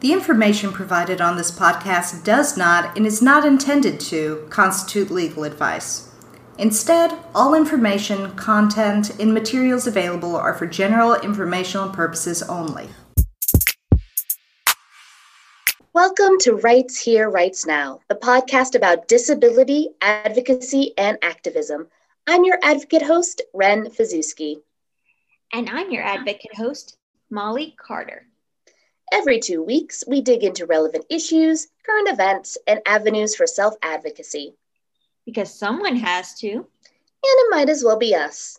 The information provided on this podcast does not and is not intended to constitute legal advice. Instead, all information, content, and materials available are for general informational purposes only. Welcome to Rights Here, Rights Now, the podcast about disability, advocacy, and activism. I'm your advocate host, Ren Fizewski. And I'm your advocate host, Molly Carter. Every two weeks, we dig into relevant issues, current events, and avenues for self advocacy. Because someone has to. And it might as well be us.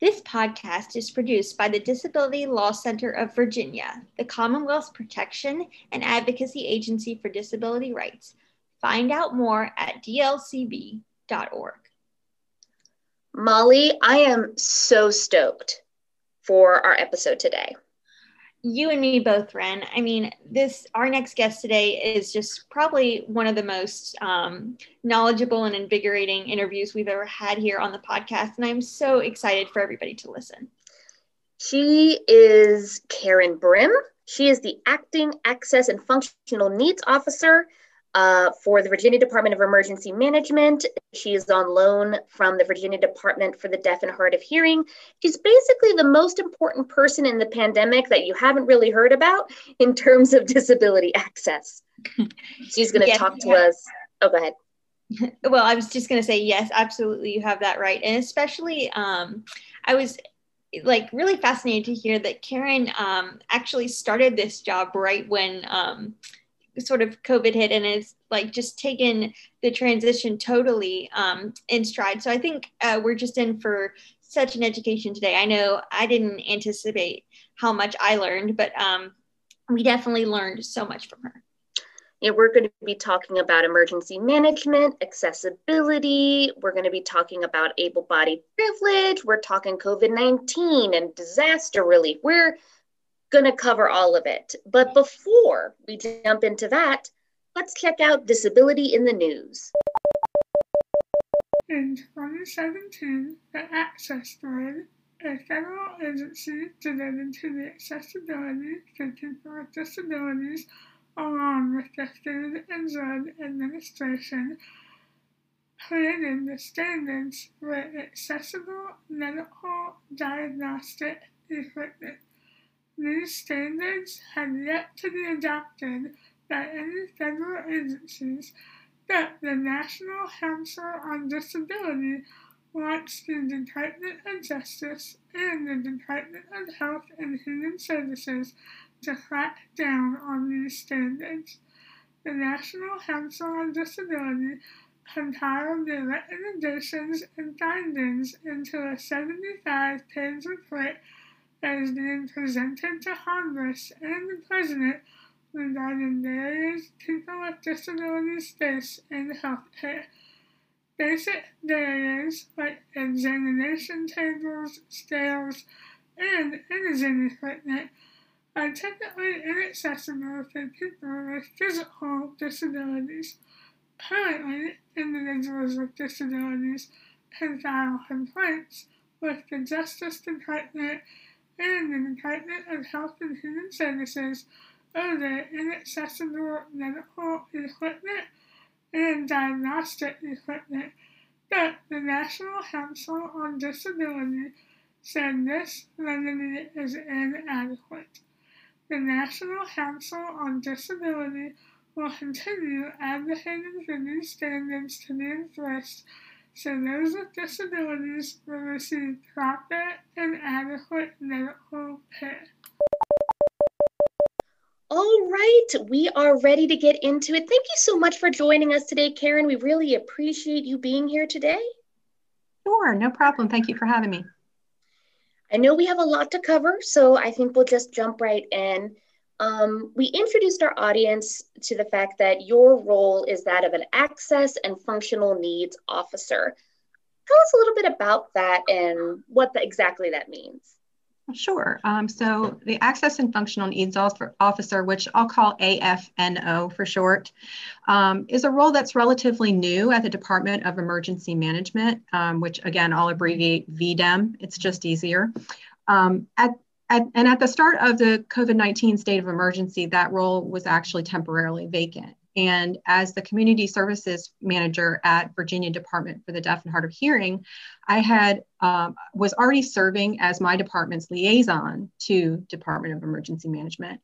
This podcast is produced by the Disability Law Center of Virginia, the Commonwealth's protection and advocacy agency for disability rights. Find out more at dlcv.org. Molly, I am so stoked for our episode today you and me both, Ren. I mean, this our next guest today is just probably one of the most um, knowledgeable and invigorating interviews we've ever had here on the podcast, and I'm so excited for everybody to listen. She is Karen Brim. She is the acting access and functional needs officer uh, for the Virginia Department of Emergency Management. She is on loan from the Virginia Department for the Deaf and Hard of Hearing. She's basically the most important person in the pandemic that you haven't really heard about in terms of disability access. She's going to yes, talk to yeah. us. Oh, go ahead. Well, I was just going to say, yes, absolutely. You have that right. And especially, um, I was like really fascinated to hear that Karen um, actually started this job right when um, sort of COVID hit and is like just taken the transition totally um, in stride. So I think uh, we're just in for such an education today. I know I didn't anticipate how much I learned, but um, we definitely learned so much from her. Yeah, we're going to be talking about emergency management, accessibility. We're going to be talking about able bodied privilege. We're talking COVID 19 and disaster relief. We're going to cover all of it. But before we jump into that, let's check out disability in the news. In 2017, the Access Grid, a federal agency devoted to the accessibility for people with disabilities, along with the Food and Drug Administration, created the standards for accessible medical diagnostic equipment. These standards have yet to be adopted by any federal agencies, but the National Council on Disability wants the Department of Justice and the Department of Health and Human Services to crack down on these standards. The National Council on Disability compiled their recommendations and findings into a 75 page report as being presented to Congress and the President regarding barriers people with disabilities face in healthcare. Basic barriers like examination tables, scales, and imaging equipment are typically inaccessible for people with physical disabilities. Currently, individuals with disabilities can file complaints with the Justice Department and the Department of Health and Human Services over inaccessible medical equipment and diagnostic equipment, but the National Council on Disability said this remedy is inadequate. The National Council on Disability will continue advocating for these standards to be enforced so those with disabilities will receive proper and adequate medical care. All right, we are ready to get into it. Thank you so much for joining us today, Karen. We really appreciate you being here today. Sure, no problem. Thank you for having me. I know we have a lot to cover, so I think we'll just jump right in. Um, we introduced our audience to the fact that your role is that of an access and functional needs officer. Tell us a little bit about that and what the, exactly that means. Sure. Um, so the Access and Functional Needs Officer, which I'll call AFNO for short, um, is a role that's relatively new at the Department of Emergency Management, um, which again, I'll abbreviate VDEM. It's just easier. Um, at at, and at the start of the COVID 19 state of emergency, that role was actually temporarily vacant. And as the community services manager at Virginia Department for the Deaf and Hard of Hearing, I had um, was already serving as my department's liaison to Department of Emergency Management.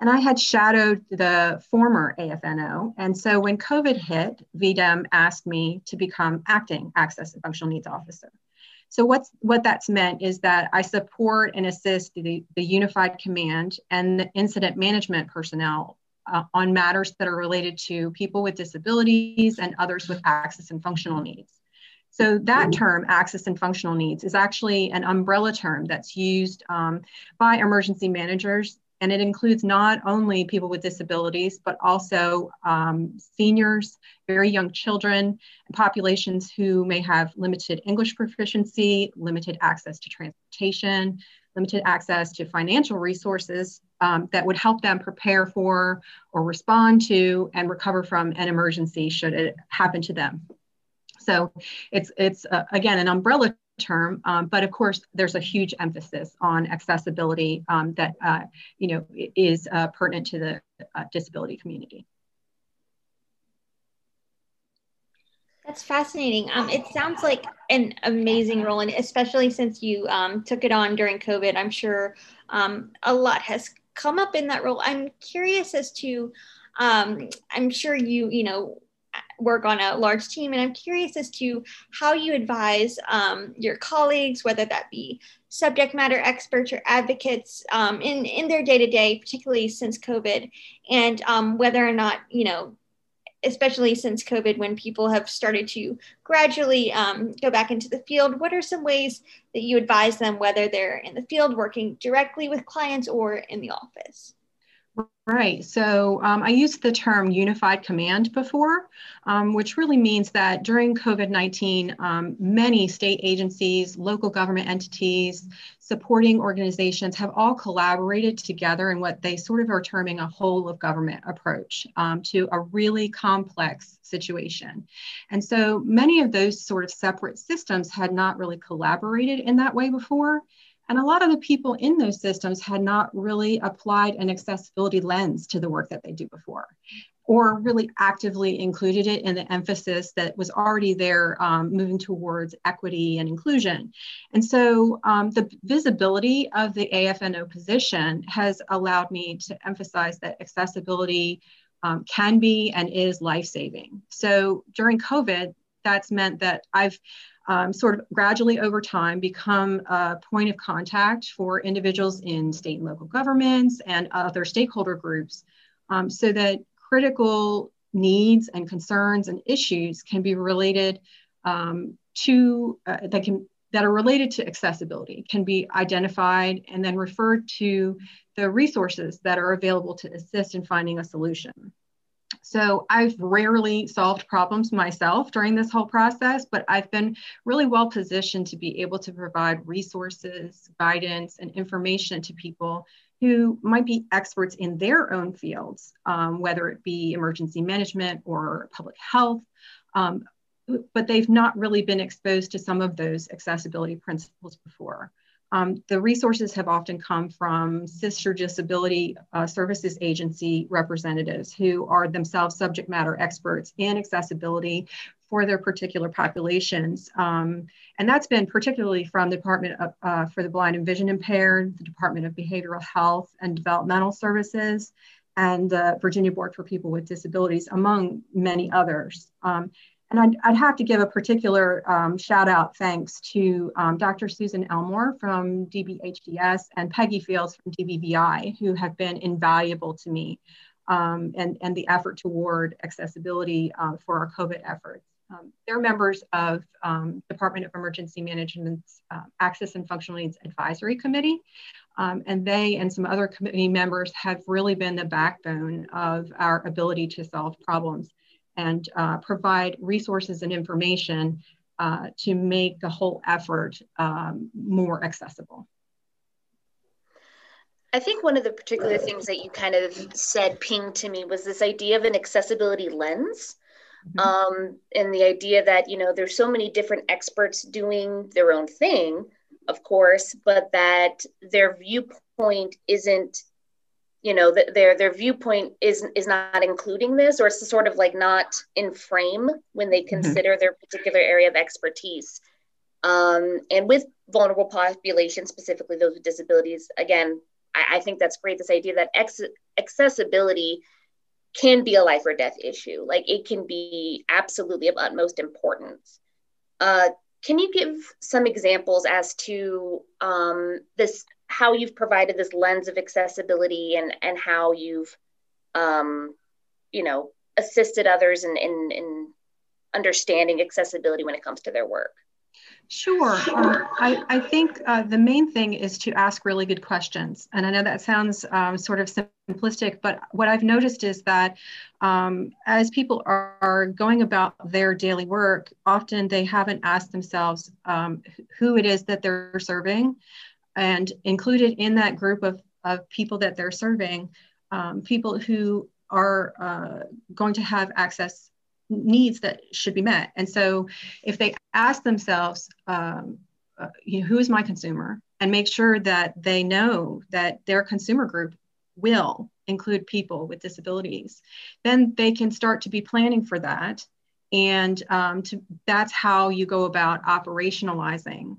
And I had shadowed the former AFNO. And so when COVID hit, VDEM asked me to become acting access and functional needs officer. So what's what that's meant is that I support and assist the, the unified command and the incident management personnel uh, on matters that are related to people with disabilities and others with access and functional needs. So that term, access and functional needs, is actually an umbrella term that's used um, by emergency managers, and it includes not only people with disabilities, but also um, seniors, very young children, populations who may have limited English proficiency, limited access to transportation, limited access to financial resources um, that would help them prepare for or respond to and recover from an emergency should it happen to them. So it's, it's uh, again, an umbrella term, um, but of course there's a huge emphasis on accessibility um, that, uh, you know, is uh, pertinent to the uh, disability community. That's fascinating. Um, it sounds like an amazing role, and especially since you um, took it on during COVID, I'm sure um, a lot has come up in that role. I'm curious as to, um, I'm sure you, you know, work on a large team, and I'm curious as to how you advise um, your colleagues, whether that be subject matter experts or advocates um, in in their day to day, particularly since COVID, and whether or not you know especially since COVID, when people have started to gradually um, go back into the field, what are some ways that you advise them, whether they're in the field working directly with clients or in the office? Right. So um, I used the term unified command before, um, which really means that during COVID 19, um, many state agencies, local government entities, supporting organizations have all collaborated together in what they sort of are terming a whole of government approach um, to a really complex situation. And so many of those sort of separate systems had not really collaborated in that way before. And a lot of the people in those systems had not really applied an accessibility lens to the work that they do before, or really actively included it in the emphasis that was already there um, moving towards equity and inclusion. And so um, the visibility of the AFNO position has allowed me to emphasize that accessibility um, can be and is life saving. So during COVID, that's meant that I've um, sort of gradually over time become a point of contact for individuals in state and local governments and other stakeholder groups um, so that critical needs and concerns and issues can be related um, to uh, that can that are related to accessibility can be identified and then referred to the resources that are available to assist in finding a solution. So I've rarely solved problems myself during this whole process, but I've been really well positioned to be able to provide resources, guidance, and information to people who might be experts in their own fields, um, whether it be emergency management or public health. Um, but they've not really been exposed to some of those accessibility principles before. Um, the resources have often come from sister disability uh, services agency representatives who are themselves subject matter experts in accessibility for their particular populations. Um, and that's been particularly from the Department of, uh, for the Blind and Vision Impaired, the Department of Behavioral Health and Developmental Services, and the Virginia Board for People with Disabilities, among many others. Um, and I'd, I'd, have to give a particular um, shout out thanks to um, Dr. Susan Elmore from DBHDS and Peggy Fields from DBVI, who have been invaluable to me um, and, and the effort toward accessibility uh, for our COVID efforts. Um, they're members of um, Department of Emergency Management's uh, Access and Functional Needs Advisory Committee. Um, and they and some other committee members have really been the backbone of our ability to solve problems and uh, provide resources and information uh, to make the whole effort um, more accessible. I think one of the particular things that you kind of said ping to me was this idea of an accessibility lens. Mm-hmm. Um, and the idea that, you know, there's so many different experts doing their own thing, of course, but that their viewpoint viewpoint isn't you know that their their viewpoint is is not including this or it's sort of like not in frame when they mm-hmm. consider mm-hmm. their particular area of expertise um, and with vulnerable populations specifically those with disabilities again I, I think that's great this idea that ex- accessibility can be a life or death issue like it can be absolutely of utmost importance uh, can you give some examples as to um, this how you've provided this lens of accessibility and and how you've um, you know assisted others in, in in understanding accessibility when it comes to their work Sure. Um, I, I think uh, the main thing is to ask really good questions. And I know that sounds um, sort of simplistic, but what I've noticed is that um, as people are, are, going about their daily work, often they haven't asked themselves um, who it is that they're serving and included in that group of, of people that they're serving, um, people who are uh, going to have access needs that should be met. And so if they ask themselves, um, uh, you know, who is my consumer, and make sure that they know that their consumer group will include people with disabilities, then they can start to be planning for that. And um, to, that's how you go about operationalizing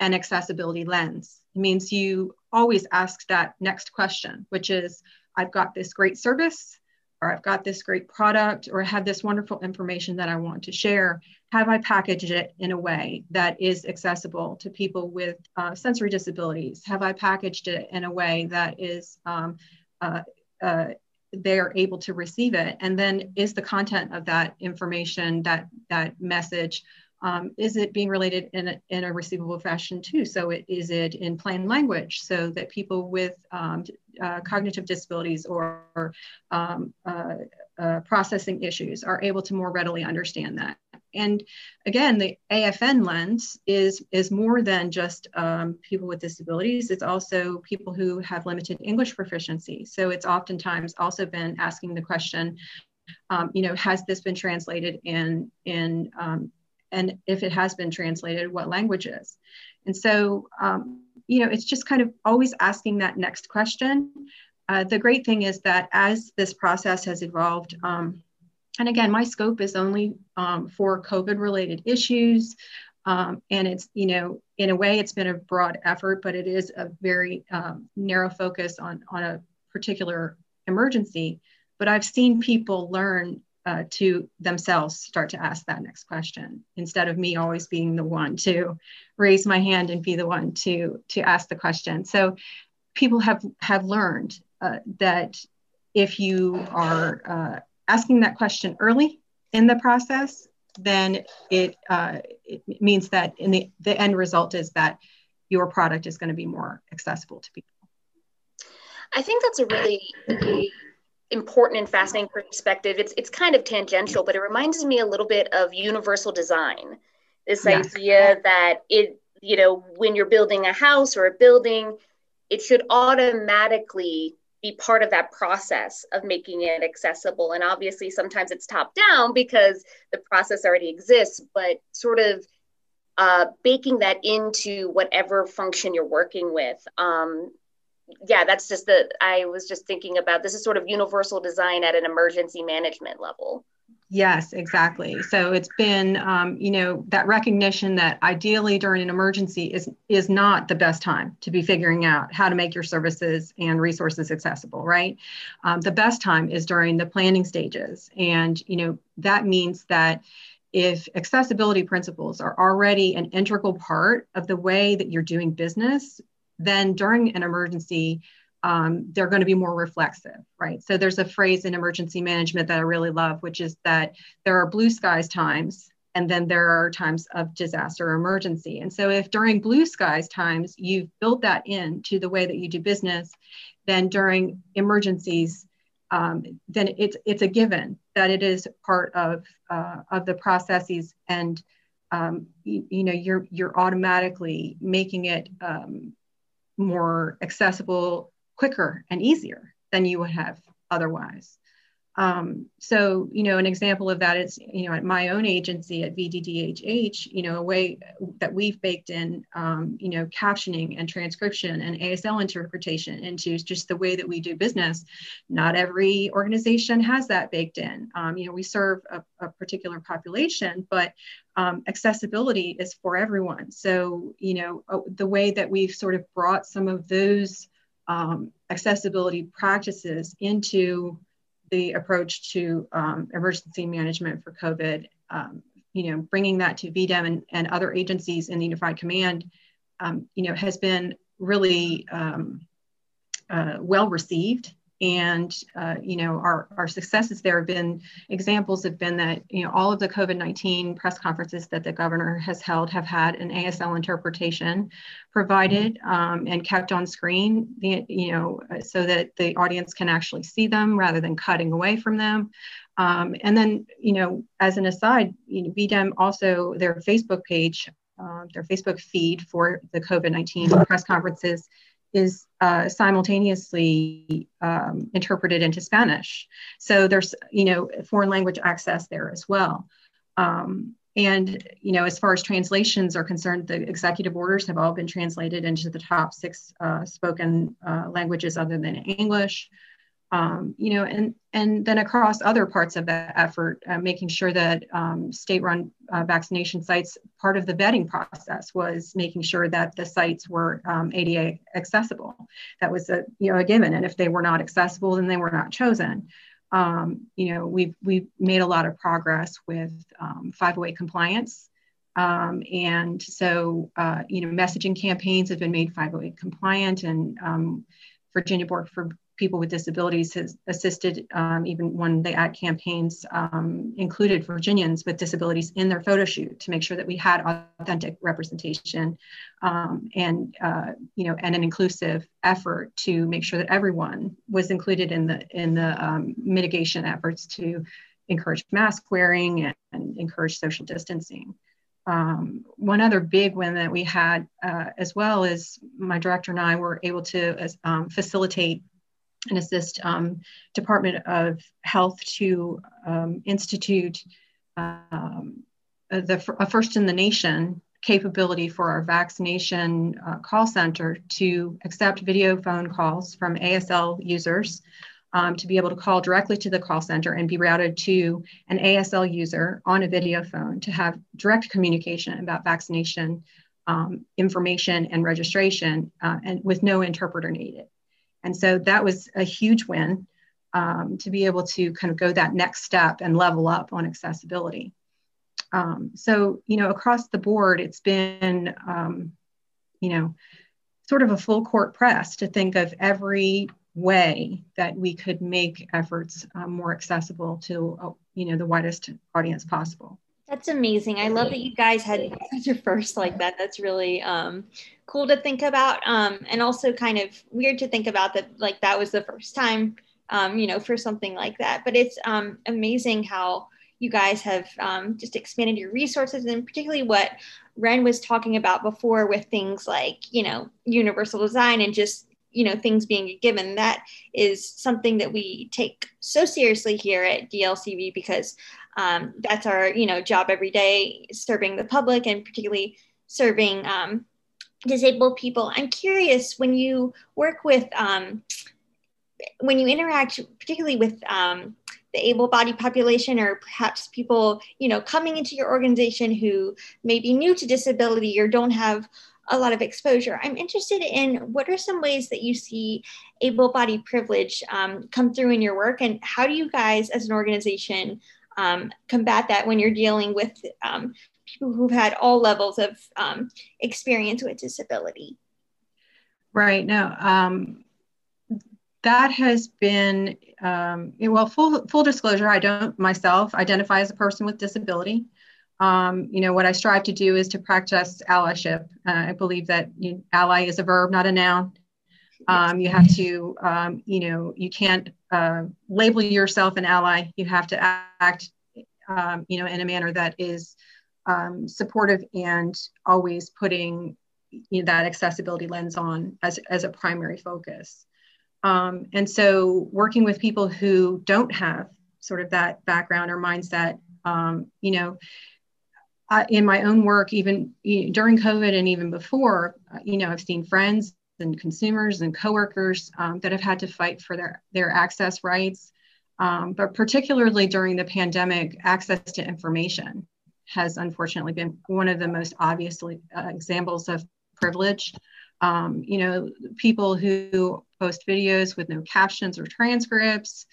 an accessibility lens. It means you always ask that next question, which is I've got this great service, or I've got this great product, or I have this wonderful information that I want to share. Have I packaged it in a way that is accessible to people with uh, sensory disabilities? Have I packaged it in a way that is um, uh, uh, they're able to receive it? And then is the content of that information, that that message, um, is it being related in a, in a receivable fashion too? So it, is it in plain language so that people with um, uh, cognitive disabilities or um, uh, uh, processing issues are able to more readily understand that? And again, the AFN lens is, is more than just um, people with disabilities. It's also people who have limited English proficiency. So it's oftentimes also been asking the question, um, you know, has this been translated in, in um, and if it has been translated, what languages. And so, um, you know, it's just kind of always asking that next question. Uh, the great thing is that as this process has evolved, um, and again, my scope is only um, for COVID related issues. Um, and it's, you know, in a way, it's been a broad effort, but it is a very um, narrow focus on, on a particular emergency. But I've seen people learn uh, to themselves start to ask that next question instead of me always being the one to raise my hand and be the one to to ask the question. So people have have learned uh, that if you are uh, asking that question early in the process then it, uh, it means that in the, the end result is that your product is going to be more accessible to people. I think that's a really important and fascinating perspective. It's it's kind of tangential, but it reminds me a little bit of universal design. This yes. idea that it, you know, when you're building a house or a building, it should automatically be part of that process of making it accessible. And obviously, sometimes it's top down because the process already exists, but sort of uh, baking that into whatever function you're working with. Um, yeah, that's just the, I was just thinking about this is sort of universal design at an emergency management level. Yes, exactly. So it's been, um, you know, that recognition that ideally during an emergency is is not the best time to be figuring out how to make your services and resources accessible, right? Um, the best time is during the planning stages, and you know that means that if accessibility principles are already an integral part of the way that you're doing business, then during an emergency, um, they're going to be more reflexive, right? So there's a phrase in emergency management that I really love, which is that there are blue skies times and then there are times of disaster or emergency. And so if during blue skies times you've built that into the way that you do business, then during emergencies, um, then it's it's a given that it is part of uh, of the processes and um, you, you, know you're you're automatically making it um, more accessible, quicker, and easier than you would have otherwise. Um, so, you know, an example of that is, you know, at my own agency at VDDHH, you know, a way that we've baked in, um, you know, captioning and transcription and ASL interpretation into just the way that we do business. Not every organization has that baked in. Um, you know, we serve a, a particular population, but um, accessibility is for everyone. So, you know, uh, the way that we've sort of brought some of those um, accessibility practices into the approach to um, emergency management for COVID, um, you know, bringing that to VDEM and, and other agencies in the Unified Command, um, you know, has been really um, uh, well received and uh, you know our, our successes there have been examples have been that you know all of the covid-19 press conferences that the governor has held have had an asl interpretation provided um, and kept on screen you know so that the audience can actually see them rather than cutting away from them. Um, and then you know as an aside you know VDEM also their facebook page uh, their facebook feed for the covid-19 press conferences is uh, simultaneously um, interpreted into Spanish. So there's, you know, foreign language access there as well. Um, and, you know, as far as translations are concerned, the executive orders have all been translated into the top six uh, spoken uh, languages other than English um, you know, and and then across other parts of that effort, uh, making sure that um, state-run uh, vaccination sites, part of the vetting process was making sure that the sites were um, ADA accessible. That was a you know a given, and if they were not accessible, then they were not chosen. Um, you know, we've we've made a lot of progress with 508 um, compliance. Um, and so, uh, you know, messaging campaigns have been made 508 compliant, and um, Virginia Board for people with disabilities has assisted um, even when the ad campaigns um, included Virginians with disabilities in their photo shoot to make sure that we had authentic representation um, and uh, you know and an inclusive effort to make sure that everyone was included in the in the um, mitigation efforts to encourage mask wearing and, and encourage social distancing. Um, one other big win that we had uh, as well is my director and I were able to um, facilitate and assist um, Department of Health to um, institute um, the a first in the nation capability for our vaccination uh, call center to accept video phone calls from ASL users um, to be able to call directly to the call center and be routed to an ASL user on a video phone to have direct communication about vaccination um, information and registration uh, and with no interpreter needed. And so that was a huge win um, to be able to kind of go that next step and level up on accessibility. Um, so, you know, across the board, it's been, um, you know, sort of a full court press to think of every way that we could make efforts um, more accessible to, uh, you know, the widest audience possible. That's amazing. I love that you guys had such a first like that. That's really um, cool to think about, um, and also kind of weird to think about that. Like that was the first time, um, you know, for something like that. But it's um, amazing how you guys have um, just expanded your resources, and particularly what Ren was talking about before with things like you know universal design and just you know things being a given that is something that we take so seriously here at dlcv because um, that's our you know job every day serving the public and particularly serving um, disabled people i'm curious when you work with um, when you interact particularly with um, the able-bodied population or perhaps people you know coming into your organization who may be new to disability or don't have a lot of exposure. I'm interested in what are some ways that you see able bodied privilege um, come through in your work, and how do you guys as an organization um, combat that when you're dealing with um, people who've had all levels of um, experience with disability. Right. Now, um, that has been um, well. Full full disclosure, I don't myself identify as a person with disability. Um, you know what I strive to do is to practice allyship. Uh, I believe that you know, ally is a verb, not a noun. Um, you have to, um, you know, you can't uh, label yourself an ally. You have to act, um, you know, in a manner that is um, supportive and always putting you know, that accessibility lens on as, as a primary focus. Um, and so working with people who don't have sort of that background or mindset. Um, you know, I, in my own work, even during COVID and even before, uh, you know, I've seen friends and consumers and coworkers um, that have had to fight for their their access rights. Um, but particularly during the pandemic, access to information has unfortunately been one of the most obvious uh, examples of privilege. Um, you know, people who post videos with no captions or transcripts,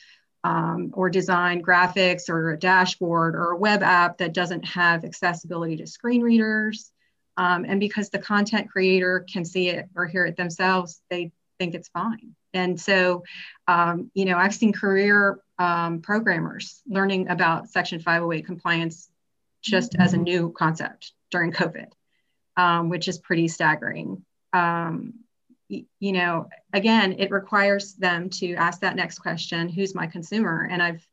um, or design graphics or a dashboard or a web app that doesn't have accessibility to screen readers. Um, and because the content creator can see it or hear it themselves, they think it's fine. And so, um, you know, I've seen career um, programmers learning about Section 508 compliance just mm-hmm. as a new concept during COVID, um, which is pretty staggering. Um, you know, again, it requires them to ask that next question: Who's my consumer? And I've,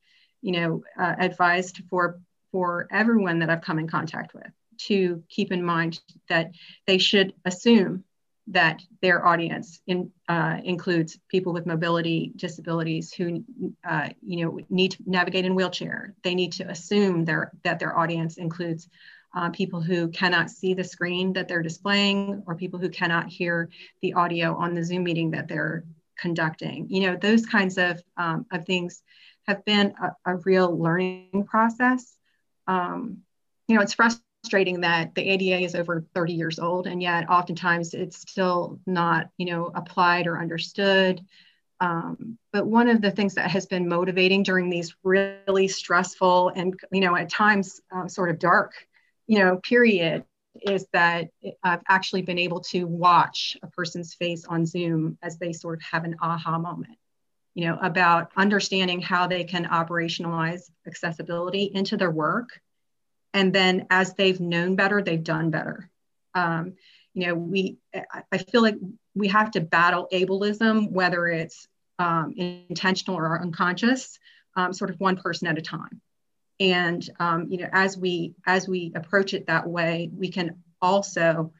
you know, uh, advised for for everyone that I've come in contact with to keep in mind that they should assume that their audience in, uh, includes people with mobility disabilities who uh, you know need to navigate in wheelchair. They need to assume their, that their audience includes uh, people who cannot see the screen that they're displaying or people who cannot hear the audio on the Zoom meeting that they're conducting. You know, those kinds of, um, of things have been a, a real learning process. Um, you know, it's frustrating that the ADA is over 30 years old and yet oftentimes it's still not, you know, applied or understood. Um, but one of the things that has been motivating during these really stressful and, you know, at times uh, sort of dark you know, period is that I've actually been able to watch a person's face on Zoom as they sort of have an aha moment, you know, about understanding how they can operationalize accessibility into their work. And then as they've known better, they've done better. Um, you know, we, I feel like we have to battle ableism, whether it's um, intentional or unconscious, um, sort of one person at a time and um, you know as we as we approach it that way we can also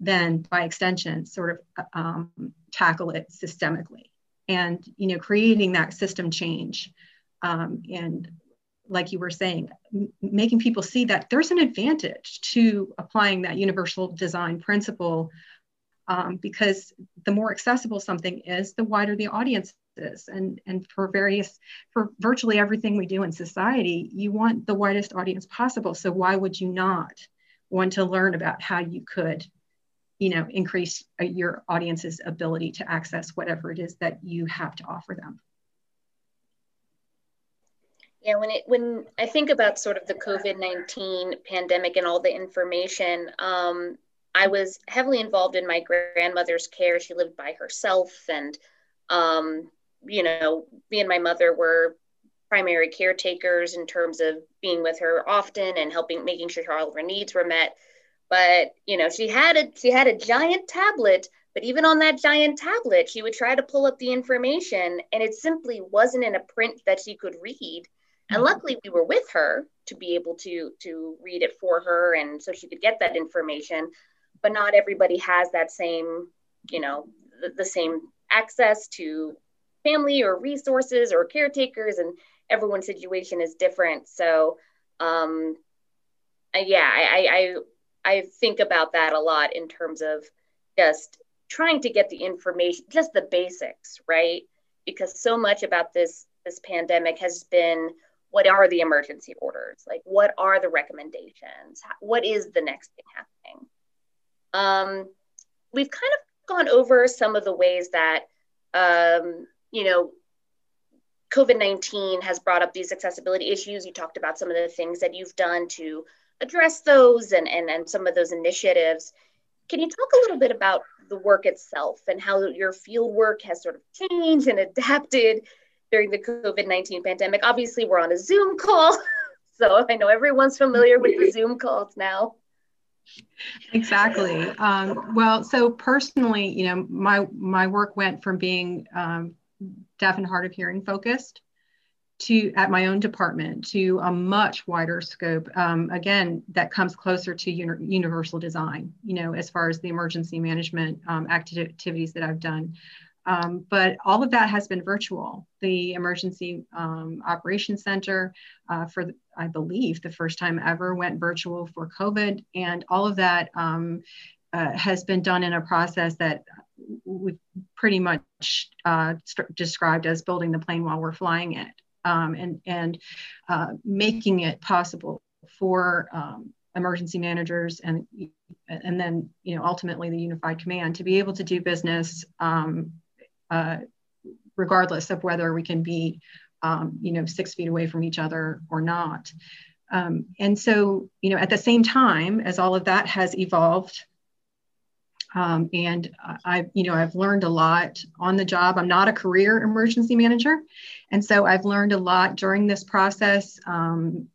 then by extension sort of um, tackle it systemically and you know creating that system change um, and like you were saying m- making people see that there's an advantage to applying that universal design principle um, because the more accessible something is the wider the audience is. and and for various for virtually everything we do in society you want the widest audience possible so why would you not want to learn about how you could you know increase uh, your audience's ability to access whatever it is that you have to offer them yeah when it when i think about sort of the covid-19 pandemic and all the information um, i was heavily involved in my grandmother's care. She lived by herself and um, you know, me and my mother were primary caretakers in terms of being with her often and helping making sure all of her needs were met. But you know she had a she had a giant tablet but even on that giant tablet she would try to pull up the information and it simply wasn't in a print that she could read and mm-hmm. luckily we were with her to be able to to read it for her and so she could get that information. But not everybody has that same you know the, the same access to family or resources or caretakers and everyone's situation is different. So um yeah I, I i think about that a lot in terms of just trying to get the information just the basics right? Because so much about this this pandemic has been what are the emergency orders like what are the recommendations what is the next thing happening um, we've kind of gone over some of the ways that um, you know, COVID 19 has brought up these accessibility issues. You talked about some of the things that you've done to address those and, and, and some of those initiatives. Can you talk a little bit about the work itself and how your field work has sort of changed and adapted during the COVID 19 pandemic? Obviously, we're on a Zoom call, so I know everyone's familiar with the Zoom calls now. Exactly. Um, well, so personally, you know, my my work went from being um, deaf and hard of hearing focused to at my own department to a much wider scope um, again that comes closer to uni- universal design you know as far as the emergency management um, activities that i've done Um, but all of that has been virtual. The Emergency um, Operations Center, uh, for the, I believe the first time ever, went virtual for COVID, and all of that um, uh, has been done in a process that we pretty much uh, st- described as building the plane while we're flying it, um, and and uh, making it possible for um, emergency managers and and then you know ultimately the unified command to be able to do business um, uh, regardless of whether we can be, um, you know, six feet away from each other or not. Um, and so, you know, at the same time as all of that has evolved, um, and I've, you know, I've learned a lot on the job. I'm not a career emergency manager, and so I've learned a lot during this process. Um,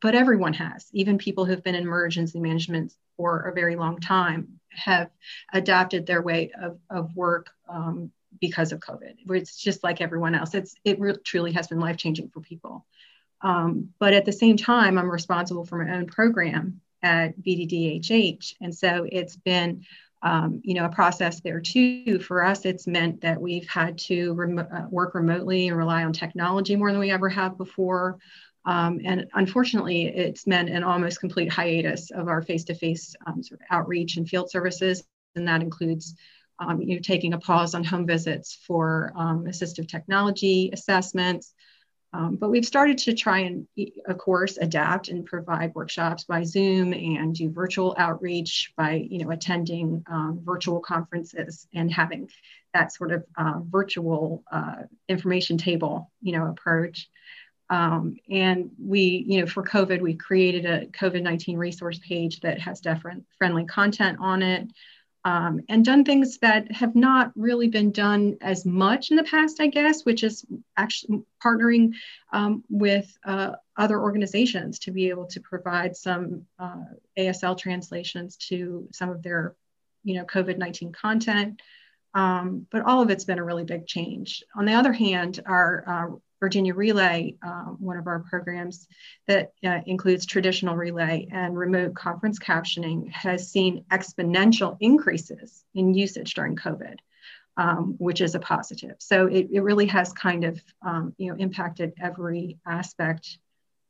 but everyone has, even people who've been in emergency management for a very long time, have adapted their way of, of work um, because of COVID. It's just like everyone else. It's it really, truly has been life changing for people. Um, but at the same time, I'm responsible for my own program at VDDHH, and so it's been um, you know a process there too. For us, it's meant that we've had to uh, work remotely and rely on technology more than we ever have before. Um, and unfortunately, it's meant an almost complete hiatus of our face-to-face um, sort of outreach and field services, and that includes um, you know, taking a pause on home visits for um, assistive technology assessments. Um, but we've started to try and, of course, adapt and provide workshops by Zoom and do virtual outreach by, you know, attending um, virtual conferences and having that sort of uh, virtual uh, information table, you know, approach. Um, and we, you know, for COVID, we created a COVID 19 resource page that has different friendly content on it um, and done things that have not really been done as much in the past, I guess, which is actually partnering um, with uh, other organizations to be able to provide some uh, ASL translations to some of their, you know, COVID-19 content. Um, but all of it's been a really big change. On the other hand, our uh, Virginia Relay, uh, one of our programs that uh, includes traditional relay and remote conference captioning, has seen exponential increases in usage during COVID, um, which is a positive. So it, it really has kind of um, you know impacted every aspect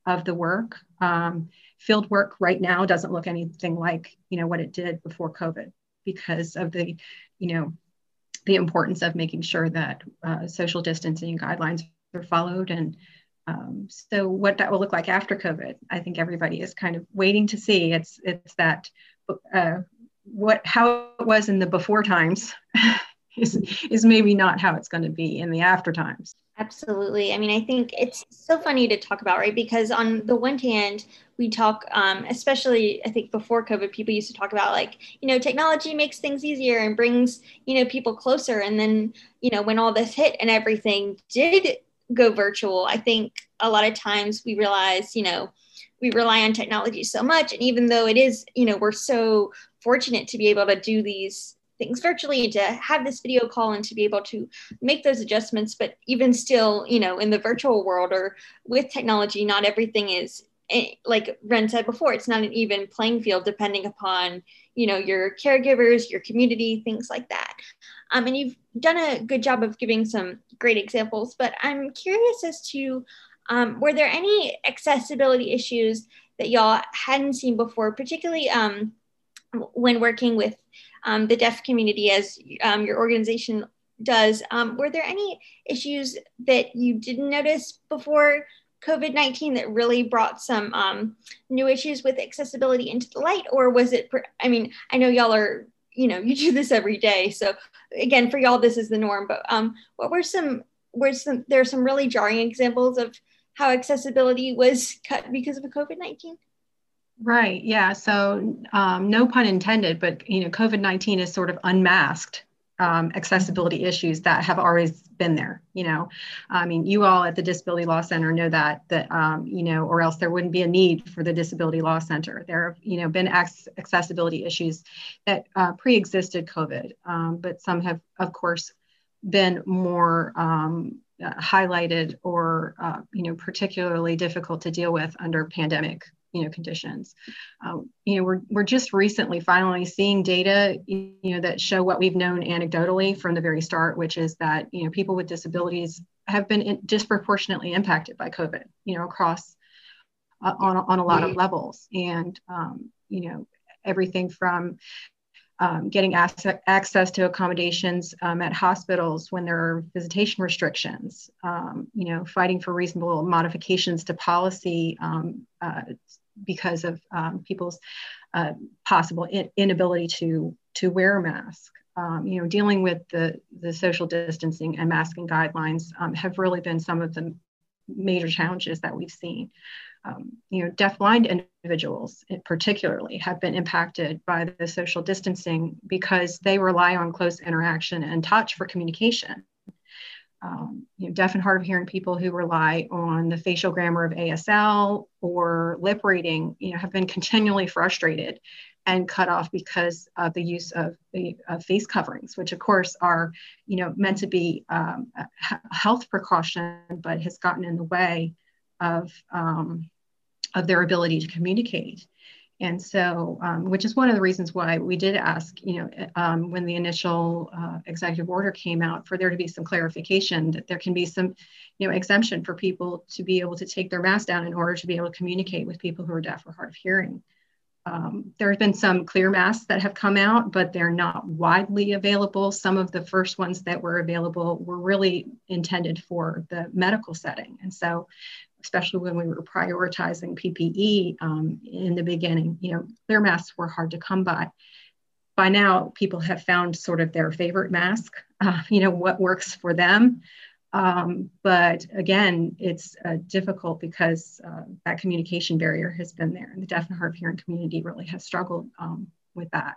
of the work. Um, field work right now doesn't look anything like you know what it did before COVID because of the you know the importance of making sure that uh, social distancing guidelines are followed and um, so what that will look like after COVID, I think everybody is kind of waiting to see. It's it's that uh, what how it was in the before times is is maybe not how it's going to be in the after times. Absolutely. I mean, I think it's so funny to talk about, right? Because on the one hand, we talk, um, especially I think before COVID, people used to talk about like, you know, technology makes things easier and brings, you know, people closer. And then, you know, when all this hit and everything did go virtual, I think a lot of times we realize, you know, we rely on technology so much. And even though it is, you know, we're so fortunate to be able to do these things virtually and to have this video call and to be able to make those adjustments. But even still, you know, in the virtual world or with technology, not everything is eh, like Ren said before, it's not an even playing field depending upon, you know, your caregivers, your community, things like that. Um, and you've done a good job of giving some great examples, but I'm curious as to um, were there any accessibility issues that y'all hadn't seen before, particularly um, when working with um, the deaf community as um, your organization does? Um, were there any issues that you didn't notice before COVID 19 that really brought some um, new issues with accessibility into the light? Or was it, I mean, I know y'all are you know you do this every day. So again for y'all this is the norm but um what were some were some there are some really jarring examples of how accessibility was cut because of covid-19 right yeah so um, no pun intended but you know covid-19 is sort of unmasked um, accessibility issues that have always been there you know? I mean you all at the disability law center know that that um, you know or else there wouldn't be a need for the disability law center. There have you know been accessibility issues that uh, pre-existed covid um, but some have of course been more um, highlighted or uh, you know particularly difficult to deal with under pandemic you know conditions. Um, you know, we're we're just recently finally seeing data you know that show what we've known anecdotally from the very start, which is that you know people with disabilities have been in, disproportionately impacted by COVID. You know, across uh, on on a lot of levels, and um, you know everything from um, getting access, access to accommodations um, at hospitals when there are visitation restrictions, um, you know, fighting for reasonable modifications to policy um, uh, because of um, people's uh, possible in- inability to, to wear a mask. Um, you know, dealing with the, the social distancing and masking guidelines have really been some of the major challenges that we've seen um, you know, deafblind individuals particularly have been impacted by the social distancing because they rely on close interaction and touch for communication. Um, you know, deaf and hard of hearing people who rely on the facial grammar of ASL or lip reading, you know, have been continually frustrated and cut off because of the use of of face coverings, which of course are, you know, meant to be um, a health precaution, but has gotten in the way of um, of their ability to communicate. And so, um, which is one of the reasons why we did ask, you know, um, when the initial uh, executive order came out, for there to be some clarification that there can be some, you know, exemption for people to be able to take their mask down in order to be able to communicate with people who are deaf or hard of hearing. Um, there have been some clear masks that have come out, but they're not widely available. Some of the first ones that were available were really intended for the medical setting. And so especially when we were prioritizing PPE um, in the beginning, you know, clear masks were hard to come by. By now, people have found sort of their favorite mask, uh, you know, what works for them. Um, but again, it's uh, difficult because uh, that communication barrier has been there, and the deaf and hard of hearing community really has struggled um, with that.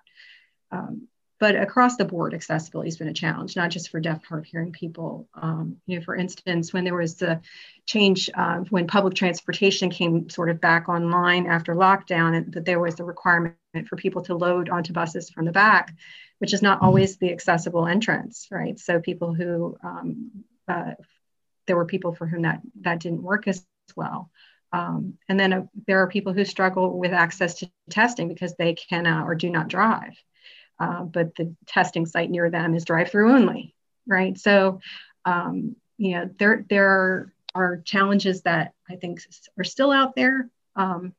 Um, but across the board, accessibility has been a challenge, not just for deaf, hard of hearing people. Um, you know, for instance, when there was the change uh, when public transportation came sort of back online after lockdown, and that there was the requirement for people to load onto buses from the back, which is not mm-hmm. always the accessible entrance, right? So people who um, uh, there were people for whom that that didn't work as well. Um, and then uh, there are people who struggle with access to testing because they cannot or do not drive uh, but the testing site near them is drive-through only, right? So, um, you know, there there are challenges that I think are still out there. Um,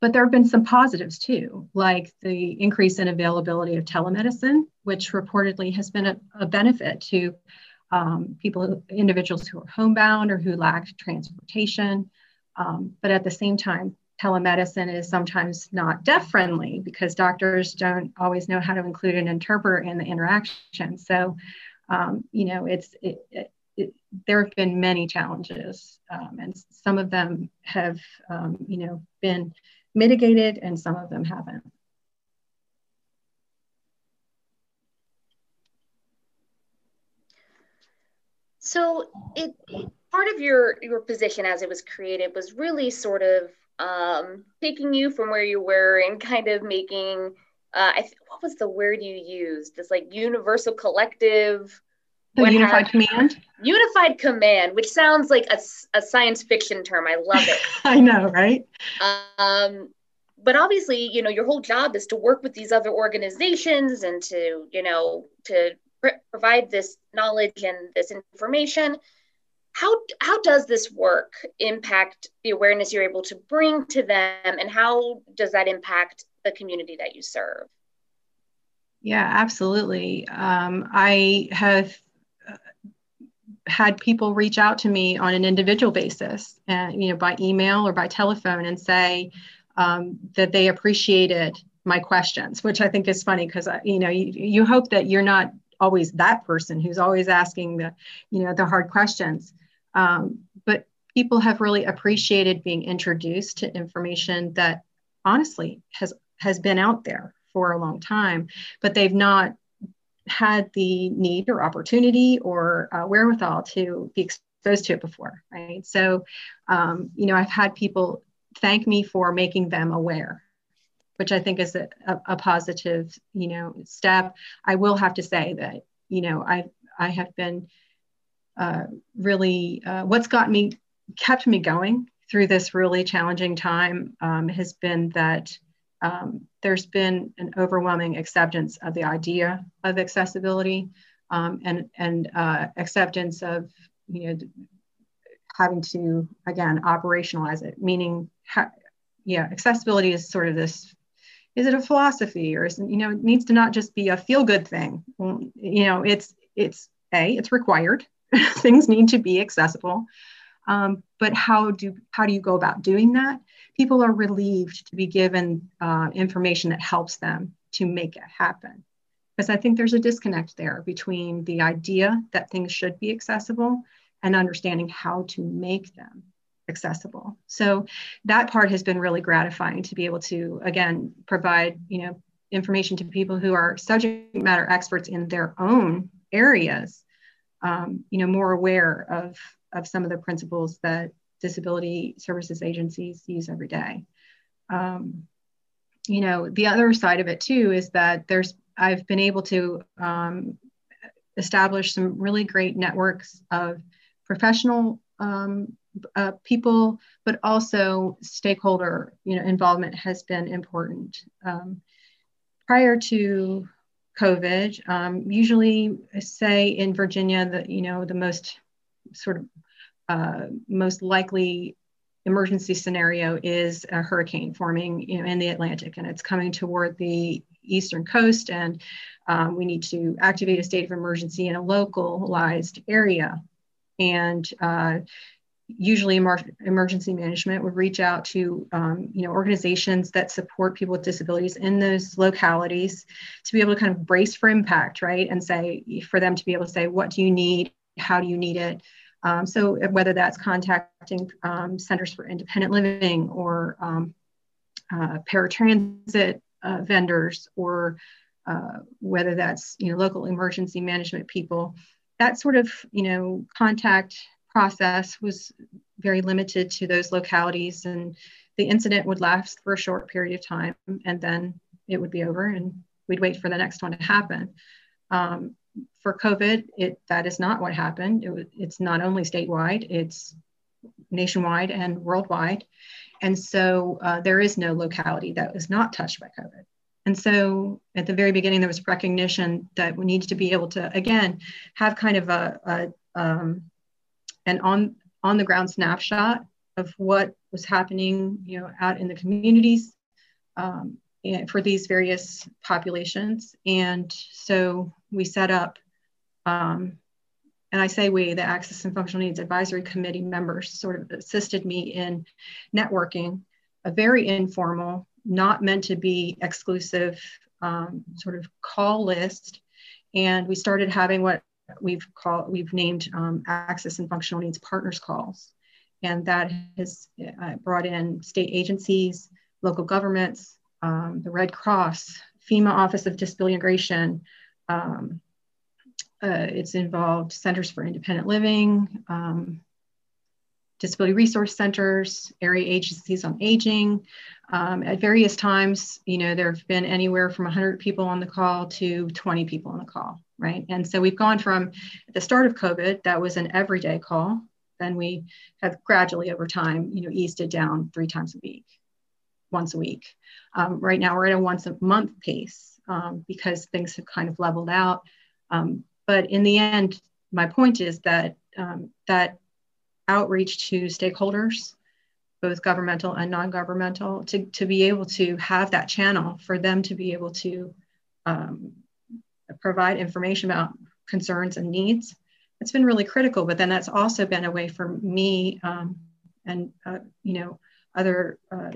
but there have been some positives too, like the increase in availability of telemedicine, which reportedly has been a, a benefit to um, people, individuals who are homebound or who lack transportation. Um, but at the same time, telemedicine is sometimes not deaf friendly because doctors don't always know how to include an interpreter in the interaction. So, um, you know, it's it, it, it, there have been many challenges, um, and some of them have, um, you know, been mitigated, and some of them haven't. So, it part of your your position as it was created was really sort of um, taking you from where you were and kind of making uh, I th- what was the word you used? This like universal collective. The unified have, command. Unified command, which sounds like a, a science fiction term. I love it. I know, right? Um, but obviously, you know, your whole job is to work with these other organizations and to, you know, to pr- provide this knowledge and this information how how does this work impact the awareness you're able to bring to them and how does that impact the community that you serve? Yeah absolutely. Um, i have uh, had people reach out to me on an individual basis and you know by email or by telephone and say um, that they appreciated my questions which i think is funny because you know you, you hope that you're not always that person who's always asking the you know the hard questions um, but people have really appreciated being introduced to information that honestly has has been out there for a long time, but they've not had the need or opportunity or uh, wherewithal to be exposed to it before, right? So, um, you know, I've had people thank me for making them aware which I think is a, a, positive, you know, step. I will have to say that, you know, I I have been uh, really uh, what's got me kept me going through this really challenging time um, has been that um, there's been an overwhelming acceptance of the idea of accessibility um, and, and uh, acceptance of, you know, having to, again, operationalize it, meaning, ha- yeah, accessibility is sort of this is it a philosophy or is you know it needs to not just be a feel good thing you know it's it's a it's required things need to be accessible. Um, but how do how do you go about doing that? People are relieved to be given uh, information that helps them to make it happen. Because i think there's a disconnect there between the idea that things should be accessible and understanding how to make them accessible. So that part has been really gratifying to be able to again provide you know information to people who are subject matter experts in their own areas um, you know more aware of of some of the principles that disability services agencies use every day. Um, you know the other side of it too is that there's i've been able to um, establish some really great networks of professional um, uh, people but also stakeholder you know involvement has been important. Um, prior to COVID. Um, usually, say in Virginia, that you know the most sort of uh, most likely emergency scenario is a hurricane forming you know, in the Atlantic, and it's coming toward the eastern coast, and um, we need to activate a state of emergency in a localized area. And uh, usually emergency management would reach out to um, you know organizations that support people with disabilities in those localities to be able to kind of brace for impact right? And say for them to be able to say what do you need? How do you need it? Um, so whether that's contacting um, centers for independent living or um, uh, paratransit uh, vendors or uh, whether that's you know local emergency management people that sort of you know contact process was very limited to those localities and the incident would last for a short period of time and then it would be over and we'd wait for the next one to happen. Um, for covid it that is not what happened. It, it's not only statewide it's nationwide and worldwide. And so uh, there is no locality that was not touched by covid. And so at the very beginning there was recognition that we needed to be able to again have kind of a, a um, an on on the ground snapshot of what was happening, you know, out in the communities um, for these various populations. And so we set up, um, and I say we, the Access and Functional Needs Advisory Committee members sort of assisted me in networking, a very informal, not meant to be exclusive um, sort of call list. And we started having what we've called we've named um, access and functional needs partners calls. And that has uh, brought in state agencies local governments um, the red cross fema office of disability integration. Um, uh, it's involved centers for independent living um, disability resource centers area agencies on aging. Um, at various times you know there have been anywhere from 100 people on the call to 20 people on the call right? And so we've gone from the start of COVID, that was an everyday call. Then we have gradually over time, you know, eased it down three times a week, once a week. Um, right now we're at a once a month pace um, because things have kind of leveled out. Um, but in the end, my point is that um, that outreach to stakeholders, both governmental and non-governmental, to, to be able to have that channel for them to be able to um, provide information about concerns and needs. It's been really critical, but then that's also been a way for me um, and uh, you know other uh,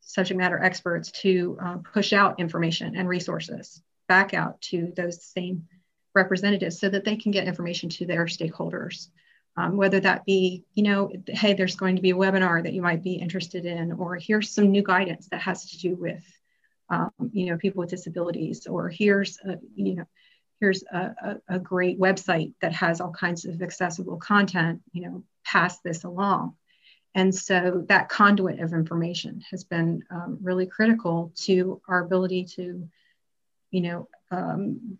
subject matter experts to uh, push out information and resources back out to those same representatives so that they can get information to their stakeholders. Um, whether that be, you know, hey, there's going to be a webinar that you might be interested in, or here's some new guidance that has to do with, um, you know, people with disabilities, or here's, a, you know, here's a, a, a, great website that has all kinds of accessible content, you know, pass this along. And so that conduit of information has been um, really critical to our ability to, you know, um,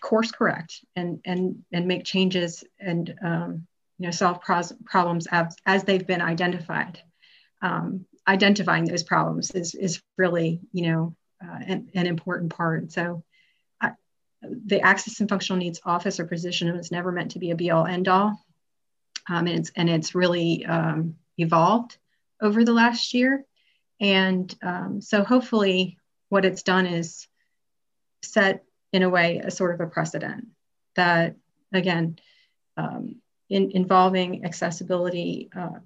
course correct and and and make changes and um, you know solve pros- problems as, as they've been identified. um, identifying those problems is, is really, you know, uh, an, an, important part. So the access and functional needs office or position was never meant to be a be all end all. Um, and, it's, and it's really um, evolved over the last year. And um, so hopefully what it's done is set in a way a sort of a precedent that, again, um, in involving accessibility uh,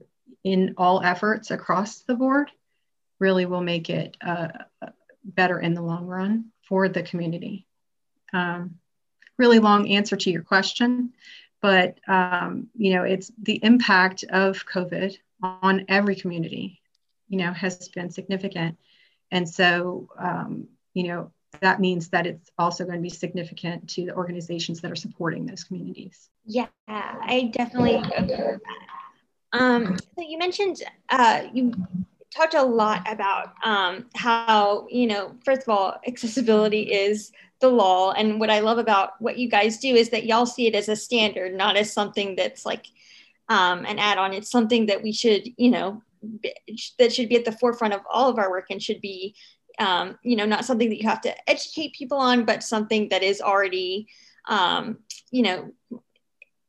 in all efforts across the board really will make it uh, better in the long run for the community. Um, really long answer to your question, but um, you know, it's the impact of COVID on every community, you know, has been significant. And so, um, you know, that means that it's also going to be significant to the organizations that are supporting those communities. Yeah, I definitely agree with that. Um, so you mentioned uh, you talked a lot about um, how you know first of all accessibility is the law and what i love about what you guys do is that y'all see it as a standard not as something that's like um, an add-on it's something that we should you know that should be at the forefront of all of our work and should be um, you know not something that you have to educate people on but something that is already um, you know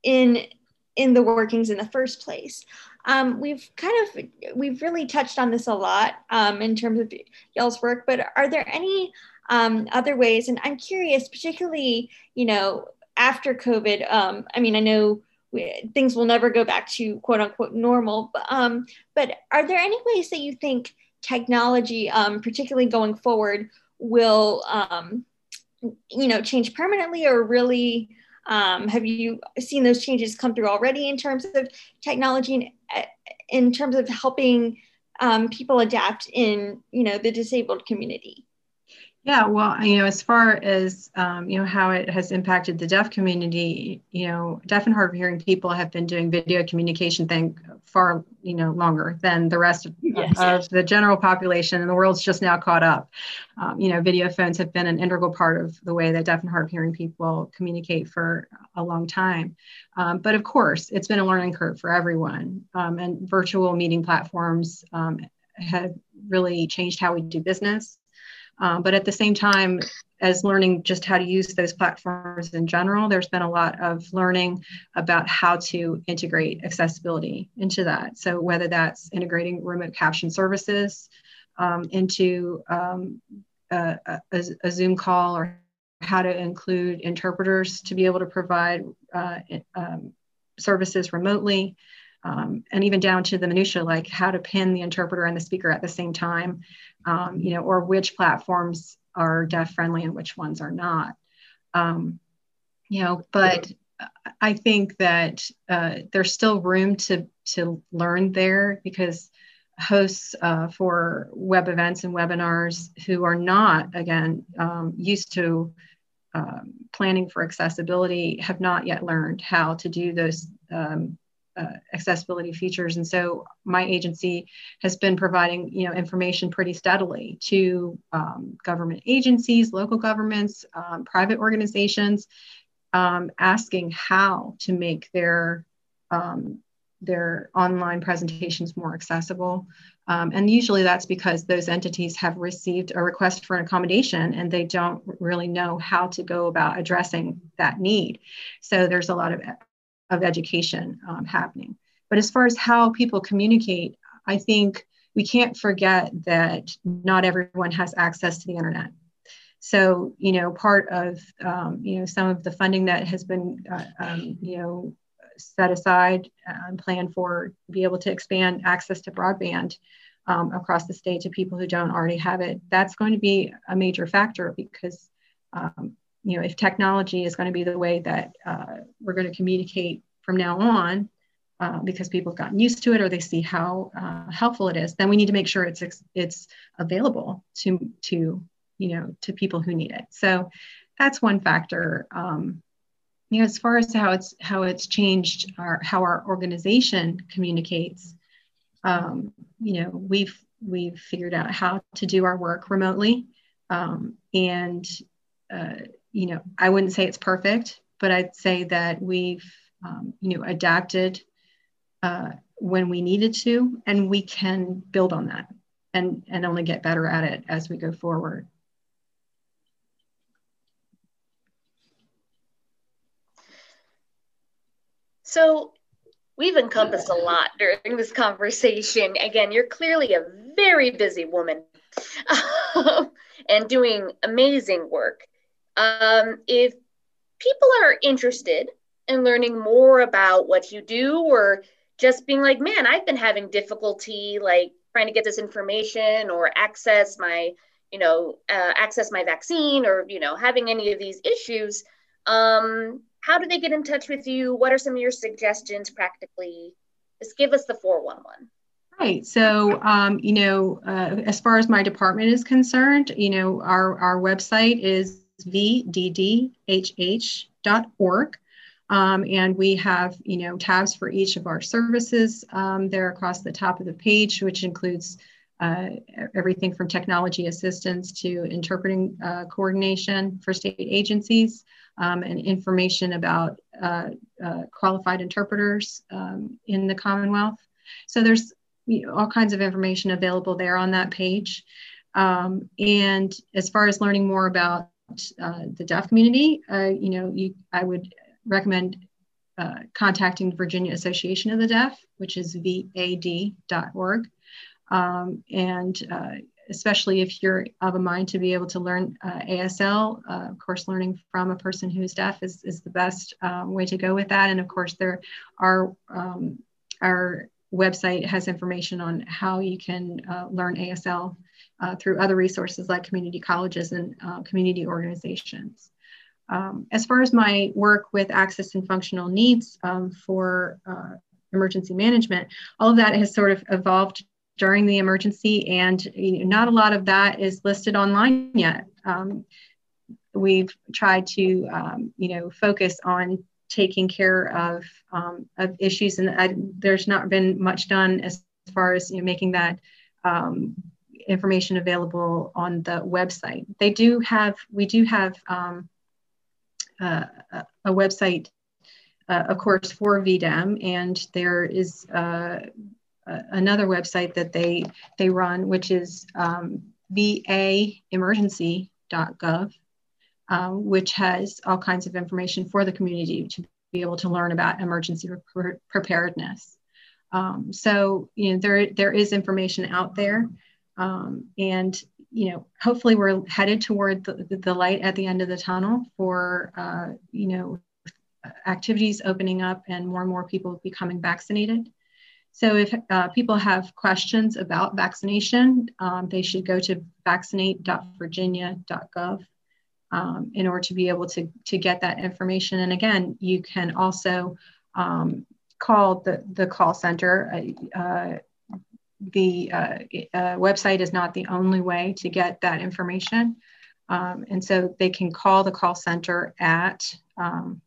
in in the workings in the first place. Um, we've kind of we've really touched on this a lot um, in terms of y'all's work, but are there any um, other ways? And I'm curious, particularly you know after COVID. Um, I mean, I know we, things will never go back to quote unquote normal, but, um, but are there any ways that you think technology, um, particularly going forward, will um, you know change permanently or really um, have you seen those changes come through already in terms of technology and uh, in terms of helping um, people adapt in you know the disabled community? Yeah, well, you know, as far as um, you know how it has impacted the deaf community, you know, deaf and hard of hearing people have been doing video communication thing far, you know, longer than the rest of, yes. of the general population, and the world's just now caught up. Um, you know, video phones have been an integral part of the way that deaf and hard of hearing people communicate for a long time. Um, but of course, it's been a learning curve for everyone, um, and virtual meeting platforms um, have really changed how we do business um, but at the same time, as learning just how to use those platforms in general, there's been a lot of learning about how to integrate accessibility into that. So whether that's integrating remote caption services um, into um, a, a, a, Zoom call or how to include interpreters to be able to provide uh, um, services remotely. Um, and even down to the minutia, like how to pin the interpreter and the speaker at the same time um, you know, or which platforms are deaf friendly and which ones are not. Um, you know, but I think that uh, there's still room to to learn there because hosts uh, for web events and webinars who are not again um, used to um, planning for accessibility have not yet learned how to do those um, uh, accessibility features. And so my agency has been providing, you know, information pretty steadily to um, government agencies, local governments, um, private organizations, um, asking how to make their um, their online presentations more accessible. Um, and usually that's because those entities have received a request for an accommodation and they don't really know how to go about addressing that need. So there's a lot of of education um, happening. But as far as how people communicate, I think we can't forget that not everyone has access to the internet. So, you know, part of, um, you know, some of the funding that has been, uh, um, you know, set aside and planned for be able to expand access to broadband um, across the state to people who don't already have it, that's going to be a major factor because um, you know, if technology is going to be the way that uh, we're going to communicate from now on, uh, because people have gotten used to it or they see how uh, helpful it is, then we need to make sure it's it's available to to you know to people who need it. So that's one factor. Um, you know, as far as how it's how it's changed our how our organization communicates, um, you know, we've we've figured out how to do our work remotely, um, and uh, you know, I wouldn't say it's perfect, but I'd say that we've, um, you know, adapted uh, when we needed to, and we can build on that and, and only get better at it as we go forward. So we've encompassed a lot during this conversation. Again, you're clearly a very busy woman and doing amazing work. Um, if people are interested in learning more about what you do or just being like, man, I've been having difficulty like trying to get this information or access my, you know, uh, access my vaccine or, you know, having any of these issues, um, how do they get in touch with you? What are some of your suggestions practically? Just give us the 411. Right. So, um, you know, uh, as far as my department is concerned, you know, our, our website is vddhh.org. Um, and we have, you know, tabs for each of our services um, there across the top of the page, which includes uh, everything from technology assistance to interpreting uh, coordination for state agencies um, and information about uh, uh qualified interpreters um, in the Commonwealth. So there's you know, all kinds of information available there on that page. Um, and as far as learning more about uh, the deaf community, uh, you know, you, I would recommend uh, contacting the Virginia Association of the Deaf, which is vad.org. Um, and uh, especially if you're of a mind to be able to learn uh, ASL, uh, of course, learning from a person who's deaf is, is the best way to go with that. And of course, there are um, our website has information on how you can learn ASL uh, through other resources like community colleges and uh, community organizations. Um, as far as my work with access and functional needs um, for uh, emergency management, all of that has sort of evolved during the emergency, and you know, not a lot of that is listed online yet. Um, we've tried to, um, you know, focus on taking care of, um, of issues, and I, there's not been much done as far as you know, making that um, information available on the website. They do have, we do have um, uh, a website, uh, of course, for VDEM, and there is uh, another website that they they run, which is um, vaemergency.gov, um, which has all kinds of information for the community to be able to learn about emergency pre- preparedness. Um, so you know there there is information out there, um, and you know hopefully we're headed toward the, the light at the end of the tunnel for uh, you know activities opening up and more and more people becoming vaccinated. So if uh, people have questions about vaccination, um, they should go to vaccinate.virginia.gov um, in order to be able to, to get that information. And again, you can also um, call the, the call center. Uh, uh the uh, uh, website is not the only way to get that information. Um, and so they can call the call center at um,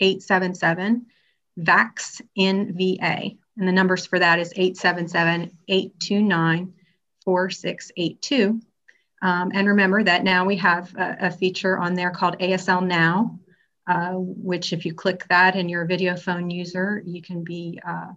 877 VAX NVA. And the numbers for that is 877 829 4682. Um, and remember that now we have a, a, feature on there called ASL Now, uh, which if you click that and you're a video phone user, you can be uh,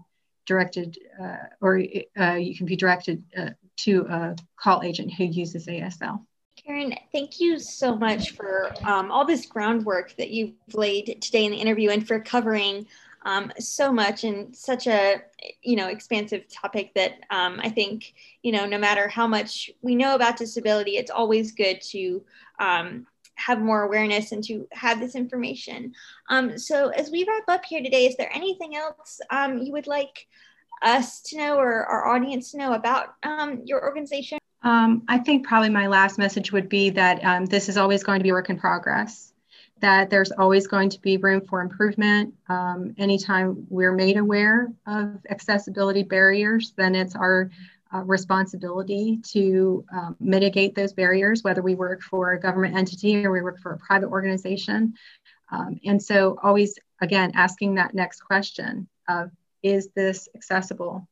directed uh, or uh, you can be directed uh, to a call agent who uses ASL. Karen, thank you so much for um, all this groundwork that you've laid today in the interview and for covering um, so much and such a you know expansive topic that um, I think you know no matter how much we know about disability, it's always good to um, have more awareness and to have this information. Um, so as we wrap up here today, is there anything else um, you would like us to know or our audience to know about um, your organization? Um, I think probably my last message would be that um, this is always going to be a work in progress, that there's always going to be room for improvement. Um, anytime we're made aware of accessibility barriers, then it's our uh, responsibility to um, mitigate those barriers, whether we work for a government entity or we work for a private organization. Um, and so, always again, asking that next question of is this accessible?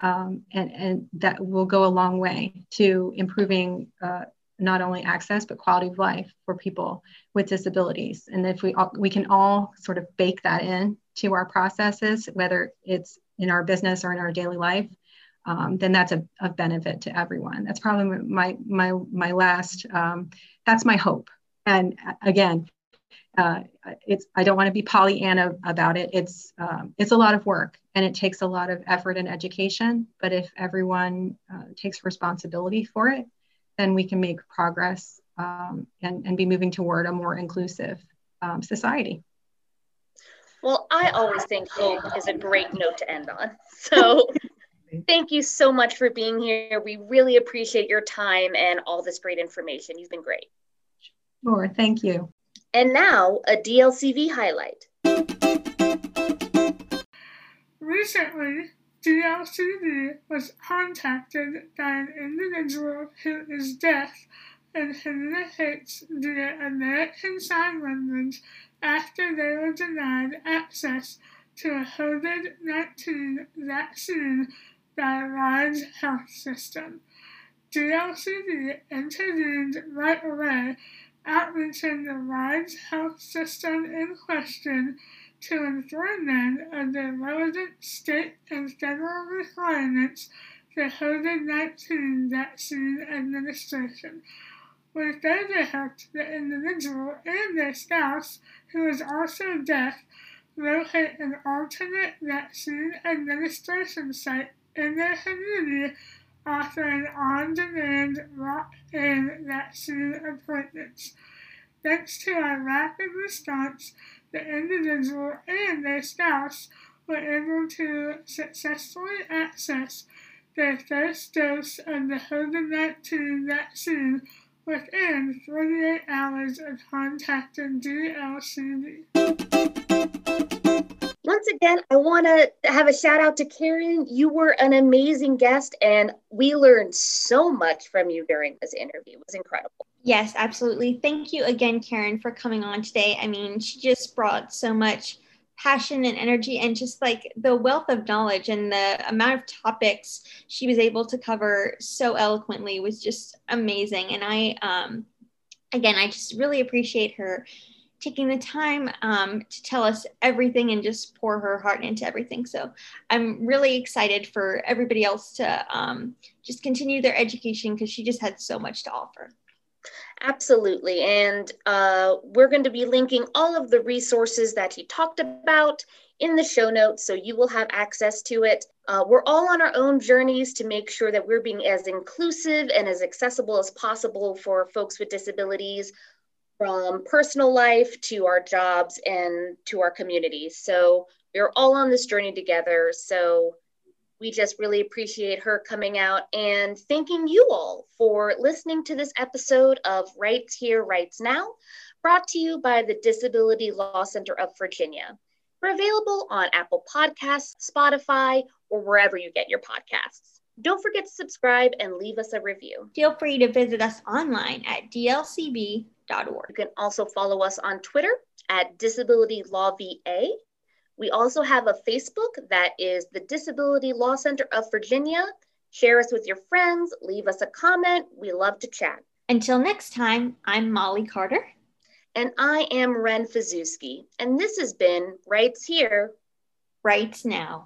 Um, and, and that will go a long way to improving uh, not only access but quality of life for people with disabilities. And if we all, we can all sort of bake that in to our processes, whether it's in our business or in our daily life, um, then that's a, a, benefit to everyone. That's probably my my my last. Um, that's my hope. And again, uh, it's I don't want to be Pollyanna about it. It's um, it's a lot of work and it takes a lot of effort and education. But if everyone uh, takes responsibility for it, then we can make progress um, and and be moving toward a more inclusive um, society. Well, I always think hope is a great note to end on. So. Thank you so much for being here. We really appreciate your time and all this great information. You've been great. Sure, thank you. And now, a DLCV highlight. Recently, DLCV was contacted by an individual who is deaf and communicates via American Sign Language after they were denied access to a COVID 19 vaccine by RISE Health System. DLCV intervened right away outreaching the RISE health system in question to inform them of the relevant state and federal requirements for COVID 19 vaccine administration. We further helped the individual and their spouse, who is also deaf, locate an alternate vaccine administration site in their community offering on-demand walk-in vaccine appointments. Thanks to our rapid response, the individual and their spouse were able to successfully access their first dose of the COVID-19 vaccine within 48 hours of contacting DLCV. Once again, I want to have a shout out to Karen. You were an amazing guest, and we learned so much from you during this interview. It was incredible. Yes, absolutely. Thank you again, Karen, for coming on today. I mean, she just brought so much passion and energy and just like the wealth of knowledge and the amount of topics she was able to cover so eloquently was just amazing. And I, um, again, I just really appreciate her taking the time um, to tell us everything and just pour her heart into everything. So I'm really excited for everybody else to um, just continue their education because she just had so much to offer. Absolutely. And uh, we're going to be linking all of the resources that he talked about in the show notes so you will have access to it. Uh, we're all on our own journeys to make sure that we're being as inclusive and as accessible as possible for folks with disabilities from personal life to our jobs and to our communities. So we're all on this journey together. So we just really appreciate her coming out and thanking you all for listening to this episode of Rights Here, Rights Now, brought to you by the Disability Law Center of Virginia. We're available on Apple Podcasts, Spotify, or wherever you get your podcasts. Don't forget to subscribe and leave us a review. Feel free to visit us online at dlcv you can also follow us on Twitter at Disability Law VA. We also have a Facebook that is the Disability Law Center of Virginia. Share us with your friends, leave us a comment. We love to chat. Until next time, I'm Molly Carter. And I am Ren Fazewski. And this has been Rights Here, Rights Now.